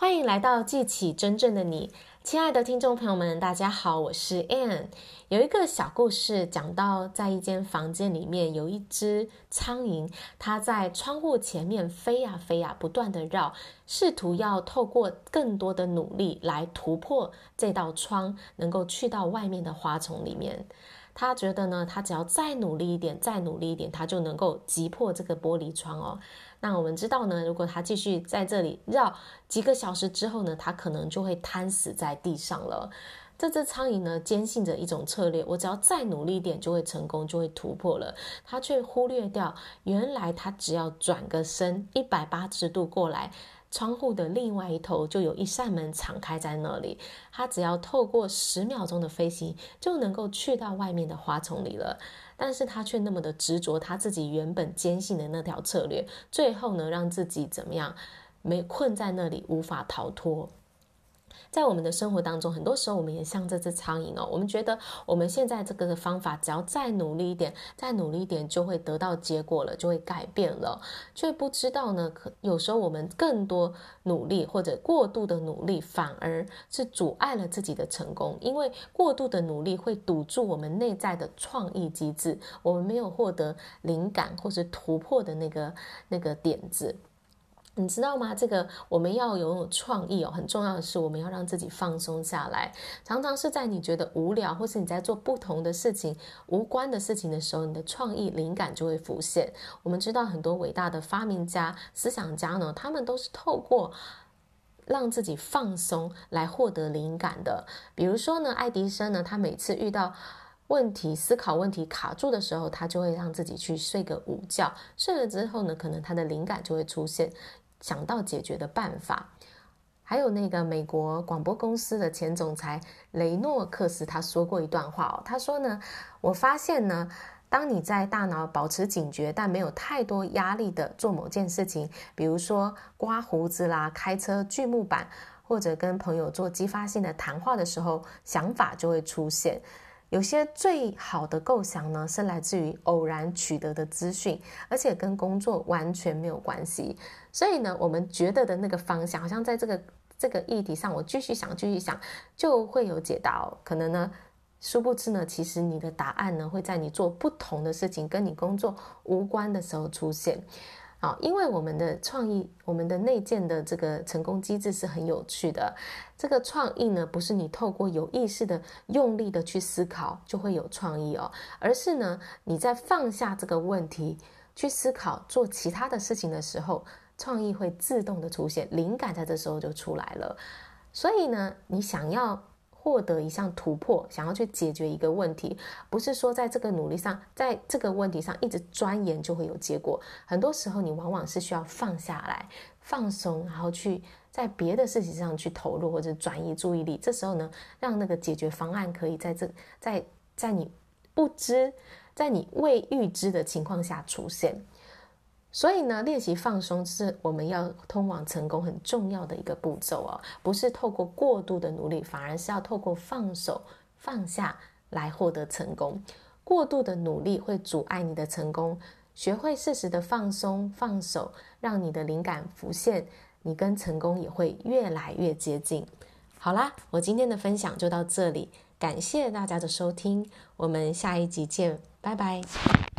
欢迎来到记起真正的你，亲爱的听众朋友们，大家好，我是 Ann。有一个小故事讲到，在一间房间里面有一只苍蝇，它在窗户前面飞呀飞呀，不断地绕，试图要透过更多的努力来突破这道窗，能够去到外面的花丛里面。他觉得呢，他只要再努力一点，再努力一点，他就能够击破这个玻璃窗哦。那我们知道呢，如果他继续在这里绕几个小时之后呢，他可能就会瘫死在地上了。这只苍蝇呢，坚信着一种策略，我只要再努力一点就会成功，就会突破了。他却忽略掉，原来他只要转个身一百八十度过来。窗户的另外一头就有一扇门敞开在那里，他只要透过十秒钟的飞行就能够去到外面的花丛里了。但是他却那么的执着，他自己原本坚信的那条策略，最后呢，让自己怎么样，没困在那里，无法逃脱。在我们的生活当中，很多时候我们也像这只苍蝇哦，我们觉得我们现在这个方法，只要再努力一点，再努力一点，就会得到结果了，就会改变了，却不知道呢，可有时候我们更多努力或者过度的努力，反而是阻碍了自己的成功，因为过度的努力会堵住我们内在的创意机制，我们没有获得灵感或是突破的那个那个点子。你知道吗？这个我们要有创意哦，很重要的是我们要让自己放松下来。常常是在你觉得无聊，或是你在做不同的事情、无关的事情的时候，你的创意灵感就会浮现。我们知道很多伟大的发明家、思想家呢，他们都是透过让自己放松来获得灵感的。比如说呢，爱迪生呢，他每次遇到问题、思考问题卡住的时候，他就会让自己去睡个午觉。睡了之后呢，可能他的灵感就会出现。想到解决的办法，还有那个美国广播公司的前总裁雷诺克斯，他说过一段话哦，他说呢，我发现呢，当你在大脑保持警觉，但没有太多压力的做某件事情，比如说刮胡子啦、开车、锯木板，或者跟朋友做激发性的谈话的时候，想法就会出现。有些最好的构想呢，是来自于偶然取得的资讯，而且跟工作完全没有关系。所以呢，我们觉得的那个方向，好像在这个这个议题上，我继续想，继续想，就会有解答哦。可能呢，殊不知呢，其实你的答案呢，会在你做不同的事情，跟你工作无关的时候出现。啊，因为我们的创意，我们的内建的这个成功机制是很有趣的。这个创意呢，不是你透过有意识的用力的去思考就会有创意哦，而是呢，你在放下这个问题去思考做其他的事情的时候，创意会自动的出现，灵感在这时候就出来了。所以呢，你想要。获得一项突破，想要去解决一个问题，不是说在这个努力上，在这个问题上一直钻研就会有结果。很多时候，你往往是需要放下来、放松，然后去在别的事情上去投入或者转移注意力。这时候呢，让那个解决方案可以在这在在你不知、在你未预知的情况下出现。所以呢，练习放松是我们要通往成功很重要的一个步骤哦，不是透过过度的努力，反而是要透过放手、放下来获得成功。过度的努力会阻碍你的成功，学会适时的放松、放手，让你的灵感浮现，你跟成功也会越来越接近。好啦，我今天的分享就到这里，感谢大家的收听，我们下一集见，拜拜。